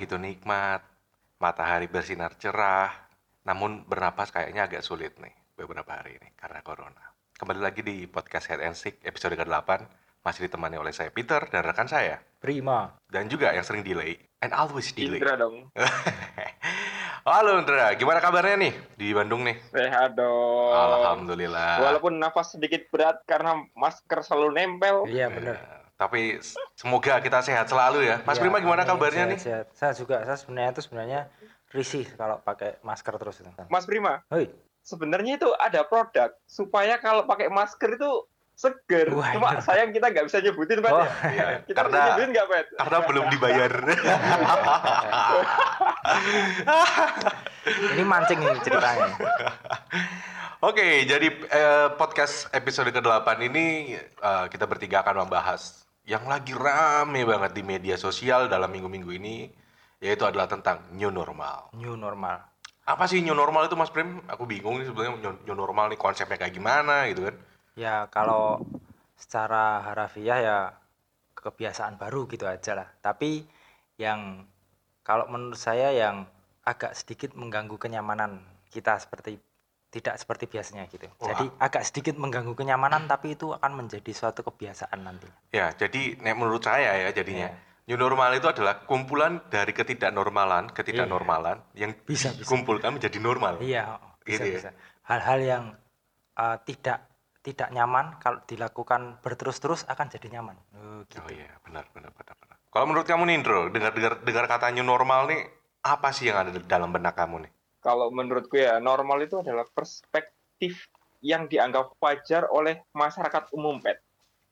Begitu nikmat, matahari bersinar cerah, namun bernapas kayaknya agak sulit nih beberapa hari ini karena corona. Kembali lagi di podcast Head and Sick episode ke-8, masih ditemani oleh saya Peter dan rekan saya. Prima. Dan juga yang sering delay, and always delay. Indra dong. Halo Indra, gimana kabarnya nih di Bandung nih? Sehat dong. Alhamdulillah. Walaupun nafas sedikit berat karena masker selalu nempel. Iya benar. Ya, tapi semoga kita sehat selalu ya. Mas Iya, Prima gimana kabarnya sehat, nih? sehat. Saya juga, saya sebenarnya itu sebenarnya risih kalau pakai masker terus itu. Mas Prima, Hoi. sebenarnya itu ada produk supaya kalau pakai masker itu seger. Wah, Cuma ini- sayang kita nggak bisa nyebutin, Pak. Oh, ya. Iya, Kita karena bisa nyebutin nggak, Pak? karena belum dibayar. Ini mancing nih ceritanya. Oke, jadi eh, podcast episode ke-8 ini eh, kita bertiga akan membahas yang lagi rame banget di media sosial dalam minggu-minggu ini yaitu adalah tentang new normal. New normal. Apa sih new normal itu Mas Prim? Aku bingung nih sebenarnya new, new normal nih konsepnya kayak gimana gitu kan. Ya kalau secara harafiah ya kebiasaan baru gitu aja lah. Tapi yang kalau menurut saya yang agak sedikit mengganggu kenyamanan kita seperti tidak seperti biasanya gitu. Wah. Jadi agak sedikit mengganggu kenyamanan tapi itu akan menjadi suatu kebiasaan nantinya. Ya, jadi nek menurut saya ya jadinya new normal itu adalah kumpulan dari ketidaknormalan, ketidaknormalan yang Bisa, bisa. dikumpulkan menjadi normal. Iya, Gitu bisa ya? bisa. Hal-hal yang uh, tidak tidak nyaman kalau dilakukan berterus-terus akan jadi nyaman. Oh, gitu. Oh iya, benar benar benar benar. Kalau menurut kamu nih, Indro, dengar dengar dengar kata new normal nih, apa sih yang ada dalam benak kamu nih? Kalau menurutku ya, normal itu adalah perspektif yang dianggap wajar oleh masyarakat umum, Pet.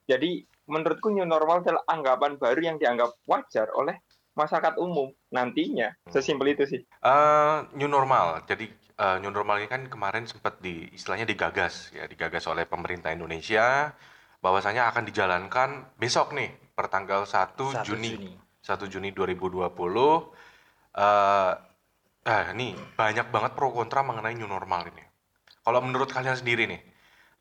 Jadi, menurutku new normal adalah anggapan baru yang dianggap wajar oleh masyarakat umum nantinya. Sesimpel itu sih. Eh, new normal. Jadi eh, new normal ini kan kemarin sempat di istilahnya digagas ya, digagas oleh pemerintah Indonesia bahwasanya akan dijalankan besok nih, pertanggal 1 1 Juni. 1 Juni 2020 eh eh nih banyak banget pro kontra mengenai new normal ini. Kalau menurut kalian sendiri nih,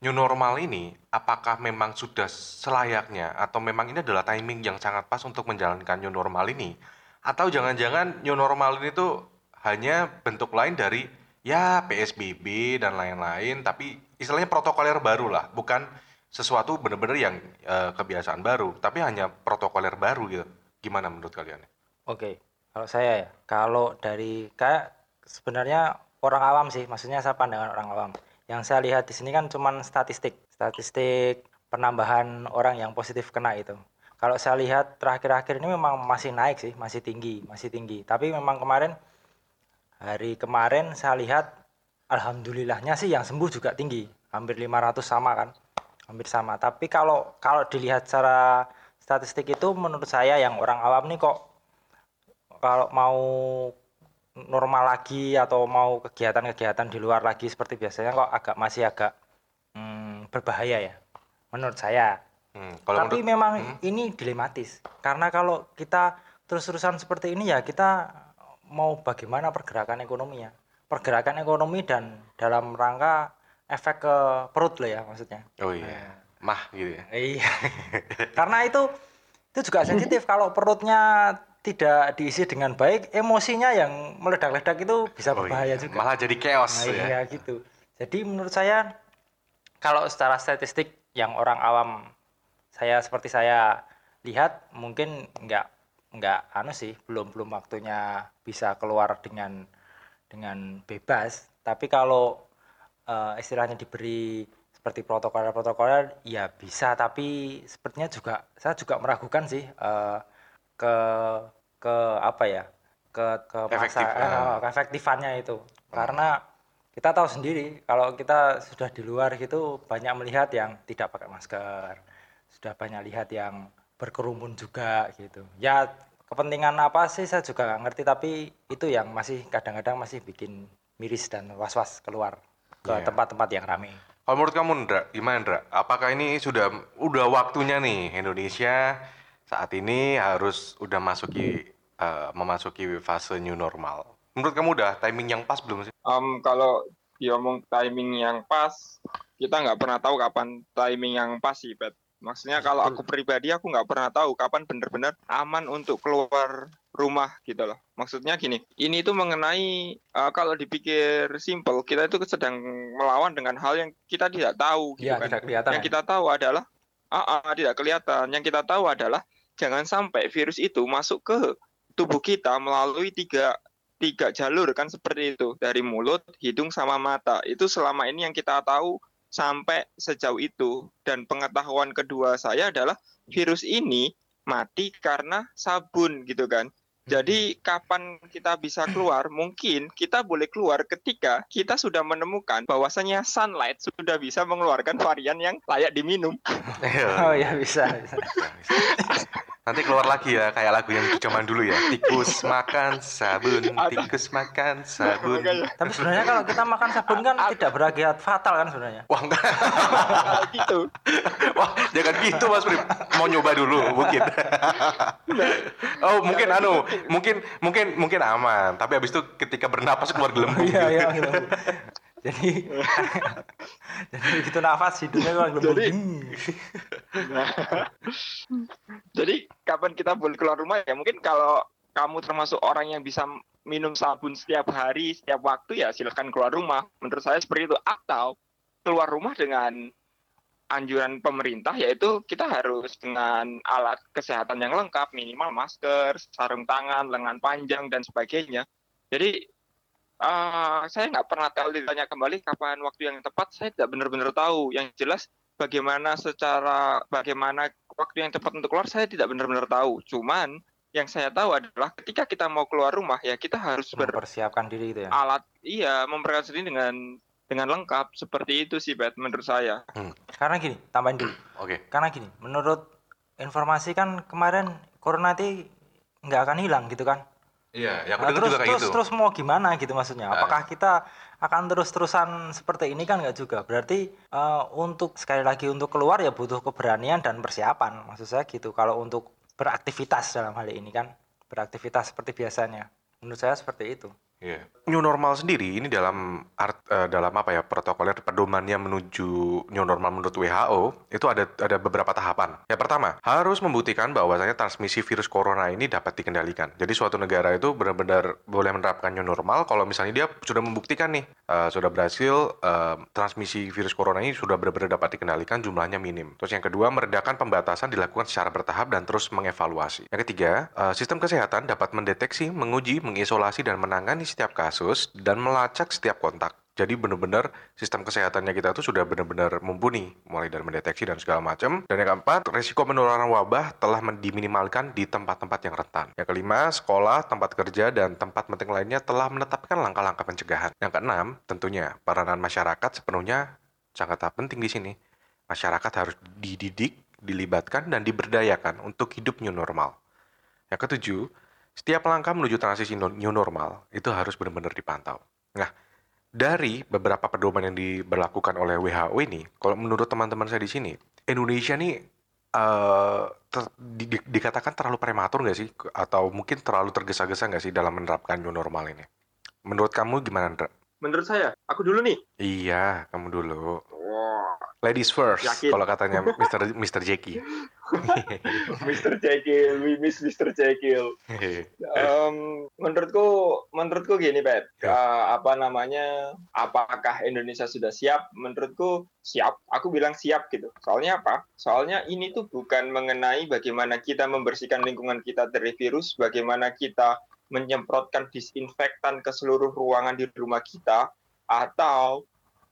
new normal ini apakah memang sudah selayaknya atau memang ini adalah timing yang sangat pas untuk menjalankan new normal ini? Atau jangan-jangan new normal ini tuh hanya bentuk lain dari ya PSBB dan lain-lain tapi istilahnya protokoler baru lah, bukan sesuatu benar-benar yang eh, kebiasaan baru, tapi hanya protokoler baru gitu. Gimana menurut kalian? Oke, kalau saya ya, kalau dari kayak sebenarnya orang awam sih, maksudnya saya pandangan orang awam. Yang saya lihat di sini kan cuman statistik, statistik penambahan orang yang positif kena itu. Kalau saya lihat terakhir-akhir ini memang masih naik sih, masih tinggi, masih tinggi. Tapi memang kemarin hari kemarin saya lihat alhamdulillahnya sih yang sembuh juga tinggi, hampir 500 sama kan. Hampir sama. Tapi kalau kalau dilihat secara statistik itu menurut saya yang orang awam nih kok kalau mau normal lagi atau mau kegiatan-kegiatan di luar lagi seperti biasanya kok agak masih agak hmm, berbahaya ya menurut saya. Hmm, kalau Tapi menurut- memang Hmm. ini dilematis karena kalau kita terus-terusan seperti ini ya kita mau bagaimana pergerakan ekonominya, pergerakan ekonomi dan dalam rangka efek ke perut loh ya maksudnya. Oh iya, mah gitu ya. Iya. Karena itu itu juga sensitif kalau perutnya tidak diisi dengan baik, emosinya yang meledak-ledak itu bisa Oh berbahaya iya, juga. Malah jadi chaos Nah, ya. iya gitu. Jadi menurut saya kalau secara statistik yang orang awam saya seperti saya lihat mungkin nggak nggak anu sih belum belum waktunya bisa keluar dengan dengan bebas. Tapi kalau eh, istilahnya diberi seperti protokol-protokol ya bisa tapi sepertinya juga saya juga meragukan sih eh, ke ke apa ya ke ke Efektif, masa- ah. eh, itu karena kita tahu sendiri kalau kita sudah di luar gitu banyak melihat yang tidak pakai masker sudah banyak lihat yang berkerumun juga gitu ya kepentingan apa sih saya juga nggak ngerti tapi itu yang masih kadang-kadang masih bikin miris dan was-was keluar ke Iya. tempat-tempat yang ramai Kalau menurut kamu, Ndra, gimana, Ndra? Apakah ini sudah udah waktunya nih Indonesia saat ini harus udah masuki eh, memasuki fase new normal? Menurut kamu udah timing yang pas belum sih? Em, kalau diomong timing yang pas, kita nggak pernah tahu kapan timing yang pas sih, Pet. Maksudnya kalau aku pribadi aku nggak pernah tahu kapan benar-benar aman untuk keluar rumah gitu loh. Maksudnya gini, ini itu mengenai uh, kalau dipikir simple, kita itu sedang melawan dengan hal yang kita tidak tahu gitu Iya, kan. tidak kelihatan. Yang ya. kita tahu adalah ah, ah, tidak kelihatan. Yang kita tahu adalah jangan sampai virus itu masuk ke tubuh kita melalui tiga tiga jalur kan seperti itu dari mulut, hidung sama mata. Itu selama ini yang kita tahu sampai sejauh itu. Dan pengetahuan kedua saya adalah virus ini mati karena sabun gitu kan. Jadi kapan kita bisa keluar? Mungkin kita boleh keluar ketika kita sudah menemukan bahwasanya sunlight sudah bisa mengeluarkan varian yang layak diminum. Oh ya bisa. bisa. Bisa, bisa. Nanti keluar lagi ya kayak lagu yang zaman dulu ya. Tikus makan sabun, tikus makan sabun. Tapi sebenarnya kalau kita makan sabun kan tidak berakibat fatal kan sebenarnya. Wah enggak. gitu. Wah, jangan gitu Mas Prim. Mau nyoba dulu mungkin. oh, mungkin anu, mungkin mungkin mungkin aman, tapi habis itu ketika bernapas keluar gelembung. Iya iya gitu. Jadi jadi begitu nafas hidungnya kan. Jadi-. Nah, jadi kapan kita boleh keluar rumah ya? Mungkin kalau kamu termasuk orang yang bisa minum sabun setiap hari, setiap waktu ya silakan keluar rumah. Menurut saya seperti itu. Atau keluar rumah dengan anjuran pemerintah yaitu kita harus dengan alat kesehatan yang lengkap, minimal masker, sarung tangan, lengan panjang dan sebagainya. Jadi eh, saya nggak pernah tahu ditanya kembali kapan waktu yang tepat. Saya tidak benar-benar tahu. Yang jelas bagaimana secara bagaimana waktu yang tepat untuk keluar saya tidak benar-benar tahu. Cuman yang saya tahu adalah ketika kita mau keluar rumah ya kita harus Mempersiapkan diri itu ya. beralat iya mempersiapkan diri dengan dengan lengkap seperti itu sih Bet menurut saya. Karena gini, tambahin dulu. Oke. Karena gini, menurut informasi kan kemarin corona itu nggak akan hilang gitu kan. Iya, yang Nah, aku dengar terus juga kayak terus gitu. terus mau gimana gitu maksudnya? Ah. Apakah kita akan terus-terusan seperti ini kan nggak juga? Berarti eh, untuk sekali lagi untuk keluar ya butuh keberanian dan persiapan. Maksud saya gitu. Kalau untuk beraktivitas dalam hal ini kan beraktivitas seperti biasanya. Menurut saya seperti itu. Iya. New normal sendiri ini dalam art eh, dalam apa ya protokoler pedomannya menuju new normal menurut WHO itu ada ada beberapa tahapan. Yang pertama harus membuktikan bahwasanya transmisi virus corona ini dapat dikendalikan. Jadi suatu negara itu benar-benar boleh menerapkan new normal kalau misalnya dia sudah membuktikan nih eh, sudah berhasil eh, transmisi virus corona ini sudah benar-benar dapat dikendalikan jumlahnya minim. Terus yang kedua meredakan pembatasan dilakukan secara bertahap dan terus mengevaluasi. Yang ketiga eh, sistem kesehatan dapat mendeteksi, menguji, mengisolasi dan menangani setiap kasus dan melacak setiap kontak. Jadi benar-benar sistem kesehatannya kita tuh sudah benar-benar mumpuni, mulai dari mendeteksi dan segala macam. Dan yang keempat, resiko penularan wabah telah diminimalkan di tempat-tempat yang rentan. Yang kelima, sekolah, tempat kerja, dan tempat penting lainnya telah menetapkan langkah-langkah pencegahan. Yang keenam, tentunya peranan masyarakat sepenuhnya sangat penting di sini. Masyarakat harus dididik, dilibatkan, dan diberdayakan untuk hidup new normal. Yang ketujuh, setiap langkah menuju transisi new normal itu harus benar-benar dipantau. Nah, dari beberapa pedoman yang diberlakukan oleh WHO ini, kalau menurut teman-teman saya di sini, Indonesia nih eh, ter- di- di- dikatakan terlalu prematur nggak sih? Atau mungkin terlalu tergesa-gesa nggak sih dalam menerapkan new normal ini? Menurut kamu gimana, Ndra? Menurut saya, aku dulu nih. Iya, kamu dulu. Ladies first, Yakin? kalau katanya Mr. Mr. Jackie. Mr. Jekyll, we miss Mr. Jekyll. Em, menurutku, menurutku gini, Pet. Ya. Eh, apa namanya? Apakah Indonesia sudah siap? Menurutku siap. Aku bilang siap gitu. Soalnya apa? Soalnya ini tuh bukan mengenai bagaimana kita membersihkan lingkungan kita dari virus, bagaimana kita menyemprotkan disinfektan ke seluruh ruangan di rumah kita, atau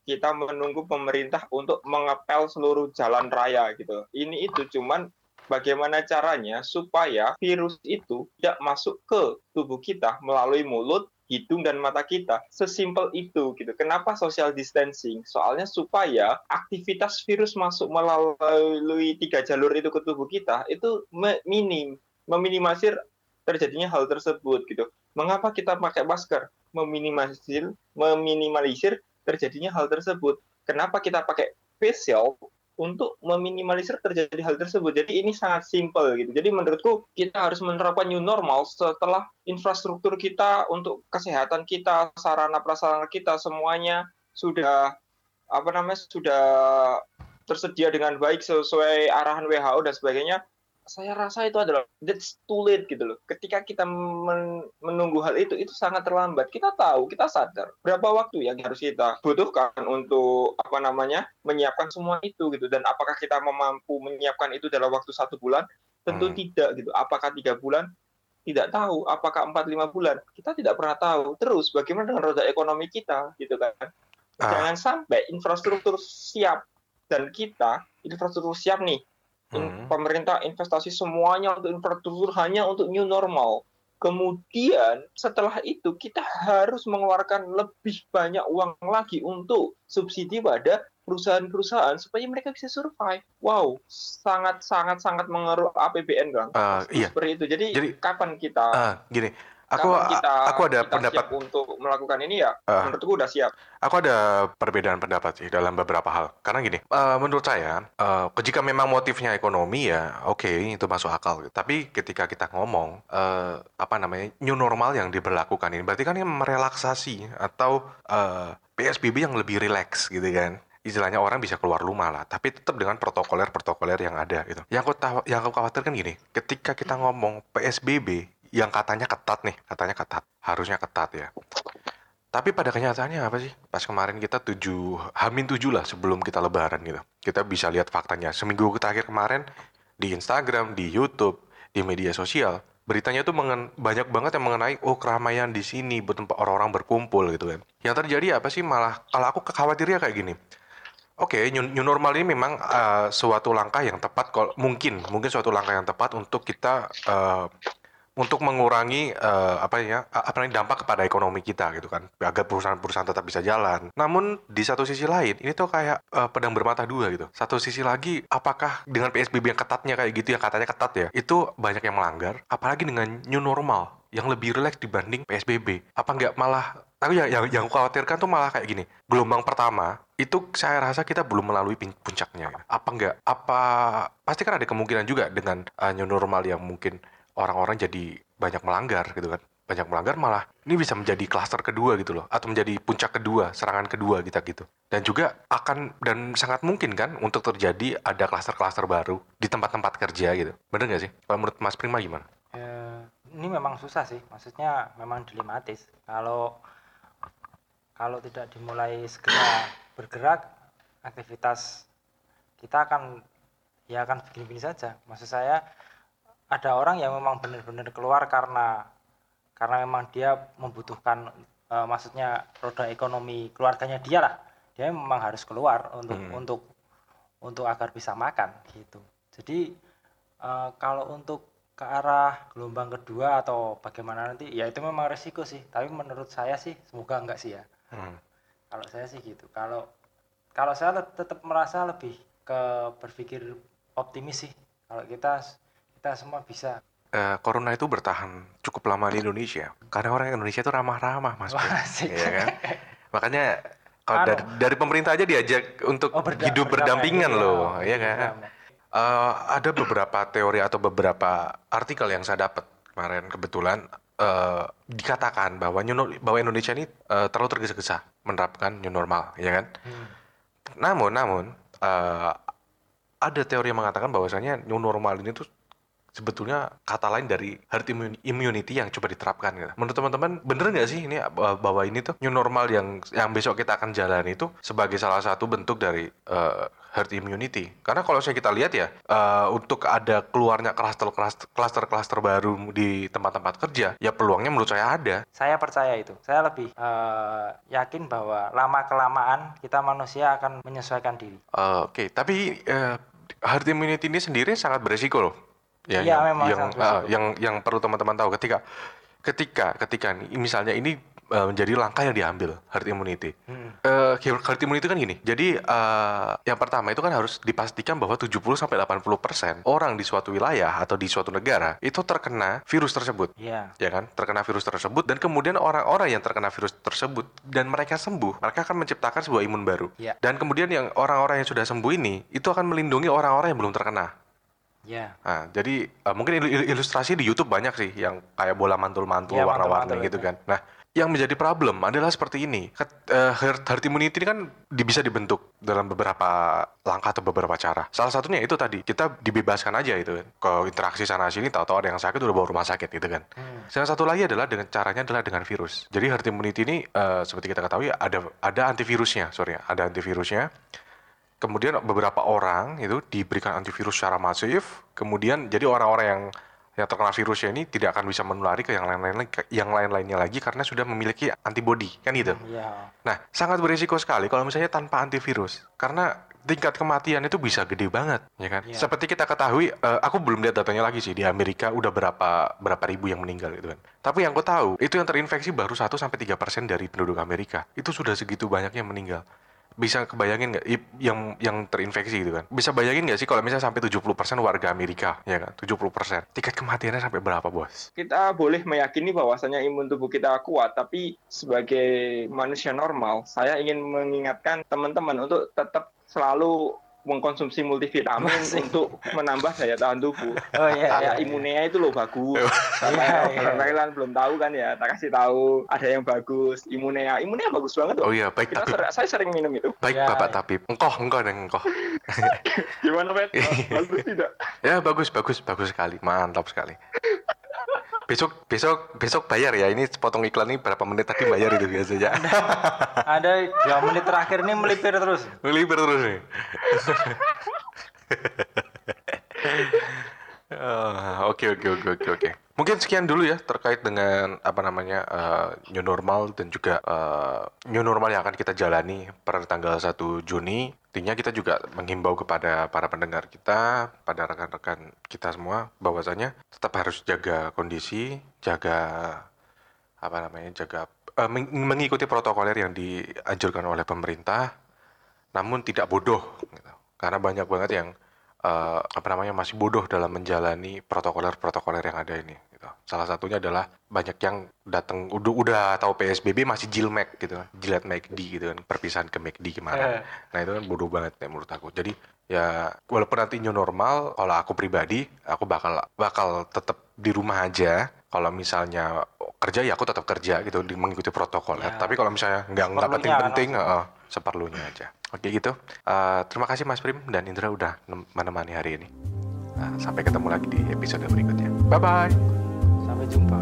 kita menunggu pemerintah untuk mengepel seluruh jalan raya gitu. Ini itu cuman bagaimana caranya supaya virus itu tidak masuk ke tubuh kita melalui mulut, hidung dan mata kita. Sesimpel itu gitu. Kenapa social distancing? Soalnya supaya aktivitas virus masuk melalui tiga jalur itu ke tubuh kita itu minim, meminimalisir terjadinya hal tersebut gitu. Mengapa kita pakai masker? Meminimalisir, meminimalisir terjadinya hal tersebut. Kenapa kita pakai face shield? untuk meminimalisir terjadi hal tersebut. Jadi ini sangat simpel gitu. Jadi menurutku kita harus menerapkan new normal setelah infrastruktur kita untuk kesehatan kita, sarana prasarana kita semuanya sudah apa namanya sudah tersedia dengan baik sesuai arahan WHO dan sebagainya, saya rasa itu adalah that's too late gitu loh. Ketika kita men menunggu hal itu, itu sangat terlambat. Kita tahu, kita sadar berapa waktu yang harus kita butuhkan untuk apa namanya menyiapkan semua itu gitu. Dan apakah kita mampu menyiapkan itu dalam waktu satu bulan? Tentu Hmm. tidak gitu. Apakah tiga bulan? Tidak tahu. Apakah empat lima bulan? Kita tidak pernah tahu. Terus bagaimana dengan roda ekonomi kita gitu kan? Ah. Jangan sampai infrastruktur siap dan kita infrastruktur siap nih Hmm. pemerintah investasi semuanya untuk infrastruktur hanya untuk new normal. Kemudian setelah itu kita harus mengeluarkan lebih banyak uang lagi untuk subsidi pada perusahaan-perusahaan supaya mereka bisa survive. Wow, sangat sangat sangat mengeruh APBN, Bang. Eh, iya. Seperti itu. Jadi, Jadi- kapan kita Ah, gini, aku kapan kita aku ada kita pendapat siap untuk melakukan ini ya? Ah. Menurutku udah siap. Aku ada perbedaan pendapat sih dalam beberapa hal. Karena gini, eh, menurut saya, eh, jika memang motifnya ekonomi ya, oke itu masuk akal. Tapi ketika kita ngomong eh, apa namanya new normal yang diberlakukan ini, berarti kan yang merelaksasi atau eh, PSBB yang lebih rileks gitu kan. Istilahnya orang bisa keluar rumah lah, tapi tetap dengan protokoler-protokoler yang ada gitu. Yang aku tahu, yang aku khawatirkan gini, ketika kita ngomong PSBB yang katanya ketat nih, katanya ketat, harusnya ketat ya. Tapi pada kenyataannya apa sih? Pas kemarin kita tujuh, hamin tujuh lah sebelum kita lebaran gitu. Kita bisa lihat faktanya. Seminggu terakhir kemarin di Instagram, di YouTube, di media sosial, beritanya tuh mengen- banyak banget yang mengenai oh keramaian di sini, tempat orang-orang berkumpul gitu kan. Yang terjadi apa sih malah kalau aku khawatirnya kayak gini. Oke, new, new normal ini memang eh, suatu langkah yang tepat kalau mungkin mungkin suatu langkah yang tepat untuk kita eh, untuk mengurangi eh, apa ya apa namanya dampak kepada ekonomi kita gitu kan agar perusahaan-perusahaan tetap bisa jalan. Namun di satu sisi lain ini tuh kayak eh, pedang bermata dua gitu. Satu sisi lagi apakah dengan PSBB yang ketatnya kayak gitu yang katanya ketat ya itu banyak yang melanggar. Apalagi dengan new normal yang lebih rileks dibanding PSBB. Apa nggak malah aku yang, yang yang khawatirkan tuh malah kayak gini. Gelombang pertama itu saya rasa kita belum melalui puncaknya. Apa enggak? Apa pasti kan ada kemungkinan juga dengan uh, new normal yang mungkin orang-orang jadi banyak melanggar gitu kan. Banyak melanggar malah ini bisa menjadi klaster kedua gitu loh atau menjadi puncak kedua, serangan kedua kita gitu. Dan juga akan dan sangat mungkin kan untuk terjadi ada klaster-klaster baru di tempat-tempat kerja gitu. Bener nggak sih? Kalau menurut Mas Prima gimana? Ya, ini memang susah sih, maksudnya memang dilematis. Kalau kalau tidak dimulai segera bergerak, aktivitas kita akan ya akan begini-begini saja. Maksud saya ada orang yang memang benar-benar keluar karena karena memang dia membutuhkan eh, maksudnya roda ekonomi keluarganya dia lah. Dia memang harus keluar untuk Hmm. untuk untuk agar bisa makan gitu. Jadi eh, kalau untuk ke arah gelombang kedua atau bagaimana nanti ya itu memang resiko sih tapi menurut saya sih semoga enggak sih ya Hmm. kalau saya sih gitu kalau kalau saya tet- tetap merasa lebih ke berpikir optimis sih kalau kita kita semua bisa Eh, corona itu bertahan cukup lama di Indonesia karena orang Indonesia itu ramah-ramah mas. Iya kan makanya kalau dari, dari pemerintah aja diajak untuk Oh, berda- hidup berdampingan iya. loh ya kan Berdamai. Eh, ada beberapa teori atau beberapa artikel yang saya dapat kemarin kebetulan eh, dikatakan bahwa new bahwa Indonesia ini eh, terlalu tergesa-gesa menerapkan new normal ya kan Hmm. namun namun eh, ada teori yang mengatakan bahwasanya new normal ini tuh sebetulnya kata lain dari herd immun- immunity yang coba diterapkan gitu. Menurut teman-teman bener nggak sih ini eh, bahwa ini tuh new normal yang yang besok kita akan jalani itu sebagai salah satu bentuk dari eh, herd immunity? Karena kalau saya kita lihat ya eh, untuk ada keluarnya klaster-klaster klaster-klaster baru di tempat-tempat kerja ya peluangnya menurut saya ada. saya percaya itu saya lebih eh, yakin bahwa lama kelamaan kita manusia akan menyesuaikan diri Eh, Oke, tapi eh, herd immunity ini sendiri sangat beresiko loh. Ya, Iya, yang, memang yang, beresiko. yang yang perlu teman-teman tahu ketika ketika ketika misalnya ini eh, menjadi langkah yang diambil herd immunity. Hmm. Eh, herd immunity kan gini. Jadi eh, yang pertama itu kan harus dipastikan bahwa 70 sampai 80% orang di suatu wilayah atau di suatu negara itu terkena virus tersebut Iya ya kan terkena virus tersebut dan kemudian orang-orang yang terkena virus tersebut dan mereka sembuh mereka akan menciptakan sebuah imun baru Iya. dan kemudian yang orang-orang yang sudah sembuh ini itu akan melindungi orang-orang yang belum terkena iya nah jadi eh, mungkin il- il- ilustrasi di YouTube banyak sih yang kayak bola mantul-mantul Iya, warna-warni mantul-mantul gitu itu. kan nah yang menjadi problem adalah seperti ini. Ket- eh, herd, herd immunity ini kan di- bisa dibentuk dalam beberapa langkah atau beberapa cara. Salah satunya itu tadi kita dibebaskan aja itu kan. Kalau interaksi sana sini tahu-tahu ada yang sakit udah bawa rumah sakit gitu kan. Salah satu lagi adalah dengan caranya adalah dengan virus. Jadi herd immunity ini eh, seperti kita ketahui ada ada antivirusnya, sorry, ya, ada antivirusnya. Kemudian beberapa orang itu diberikan antivirus secara masif. Kemudian jadi orang-orang yang yang terkena virusnya ini tidak akan bisa menulari ke yang lain-lain yang lain-lainnya lagi karena sudah memiliki antibody kan gitu. Iya. Nah, sangat berisiko sekali kalau misalnya tanpa antivirus karena tingkat kematian itu bisa gede banget, ya kan? Iya. Seperti kita ketahui, eh, aku belum lihat datanya lagi sih di Amerika udah berapa berapa ribu yang meninggal gitu kan. Tapi yang aku tahu itu yang terinfeksi baru 1 sampai 3% dari penduduk Amerika. Itu sudah segitu banyaknya yang meninggal. Bisa kebayangin nggak yang yang terinfeksi gitu kan? Bisa bayangin nggak sih kalau misalnya sampai 70% warga Amerika, ya kan? 70%. Tingkat kematiannya sampai berapa, Bos? kita boleh meyakini bahwasanya imun tubuh kita kuat, tapi sebagai manusia normal, saya ingin mengingatkan teman-teman untuk tetap selalu mengkonsumsi multivitamin Masih. untuk menambah daya tahan tubuh. Oh iya. Kayak iya. imunnya itu loh bagus. Iya, Karena iya. kalian belum tahu kan ya, tak kasih tahu ada yang bagus. Imunnya, imunnya bagus banget Oh loh. iya, baik Kita tapi ser- saya sering minum itu. baik Ya, Bapak ya. Tabib. Engkoh, engkoh dan engkoh. Gimana, Pet? Bagus tidak? Ya bagus bagus bagus sekali mantap sekali. Besok besok besok bayar ya ini potong iklan ini berapa menit tadi bayar itu biasanya. Ada dua menit terakhir ini melipir terus. Melipir terus nih. Ah, Oke oke oke oke oke. Mungkin sekian dulu ya terkait dengan apa namanya eh, new normal dan juga eh, new normal yang akan kita jalani per tanggal 1 Juni. Intinya kita juga menghimbau kepada para pendengar kita, pada rekan-rekan kita semua bahwasanya tetap harus jaga kondisi, jaga apa namanya, jaga meng- mengikuti protokoler yang dianjurkan oleh pemerintah namun tidak bodoh gitu. karena banyak banget yang eh, apa namanya masih bodoh dalam menjalani protokoler-protokoler yang ada ini gitu. salah satunya adalah banyak yang datang udah udah tahu PSBB masih jilmek gitu kan. Jilat McD gitu kan. Perpisahan ke McD kemarin. Eh. nah itu kan bodoh banget ya menurut aku. Jadi ya walaupun nanti new normal kalau aku pribadi aku bakal bakal tetap di rumah aja. Kalau misalnya kerja ya aku tetap kerja gitu mengikuti protokoler. Ya. tapi kalau misalnya nggak nggak penting-penting heeh, seperlunya aja oke gitu. Eh, terima kasih Mas Prim dan Indra udah nem- menemani hari ini. Nah, sampai ketemu lagi di episode berikutnya. Bye bye Sampai jumpa.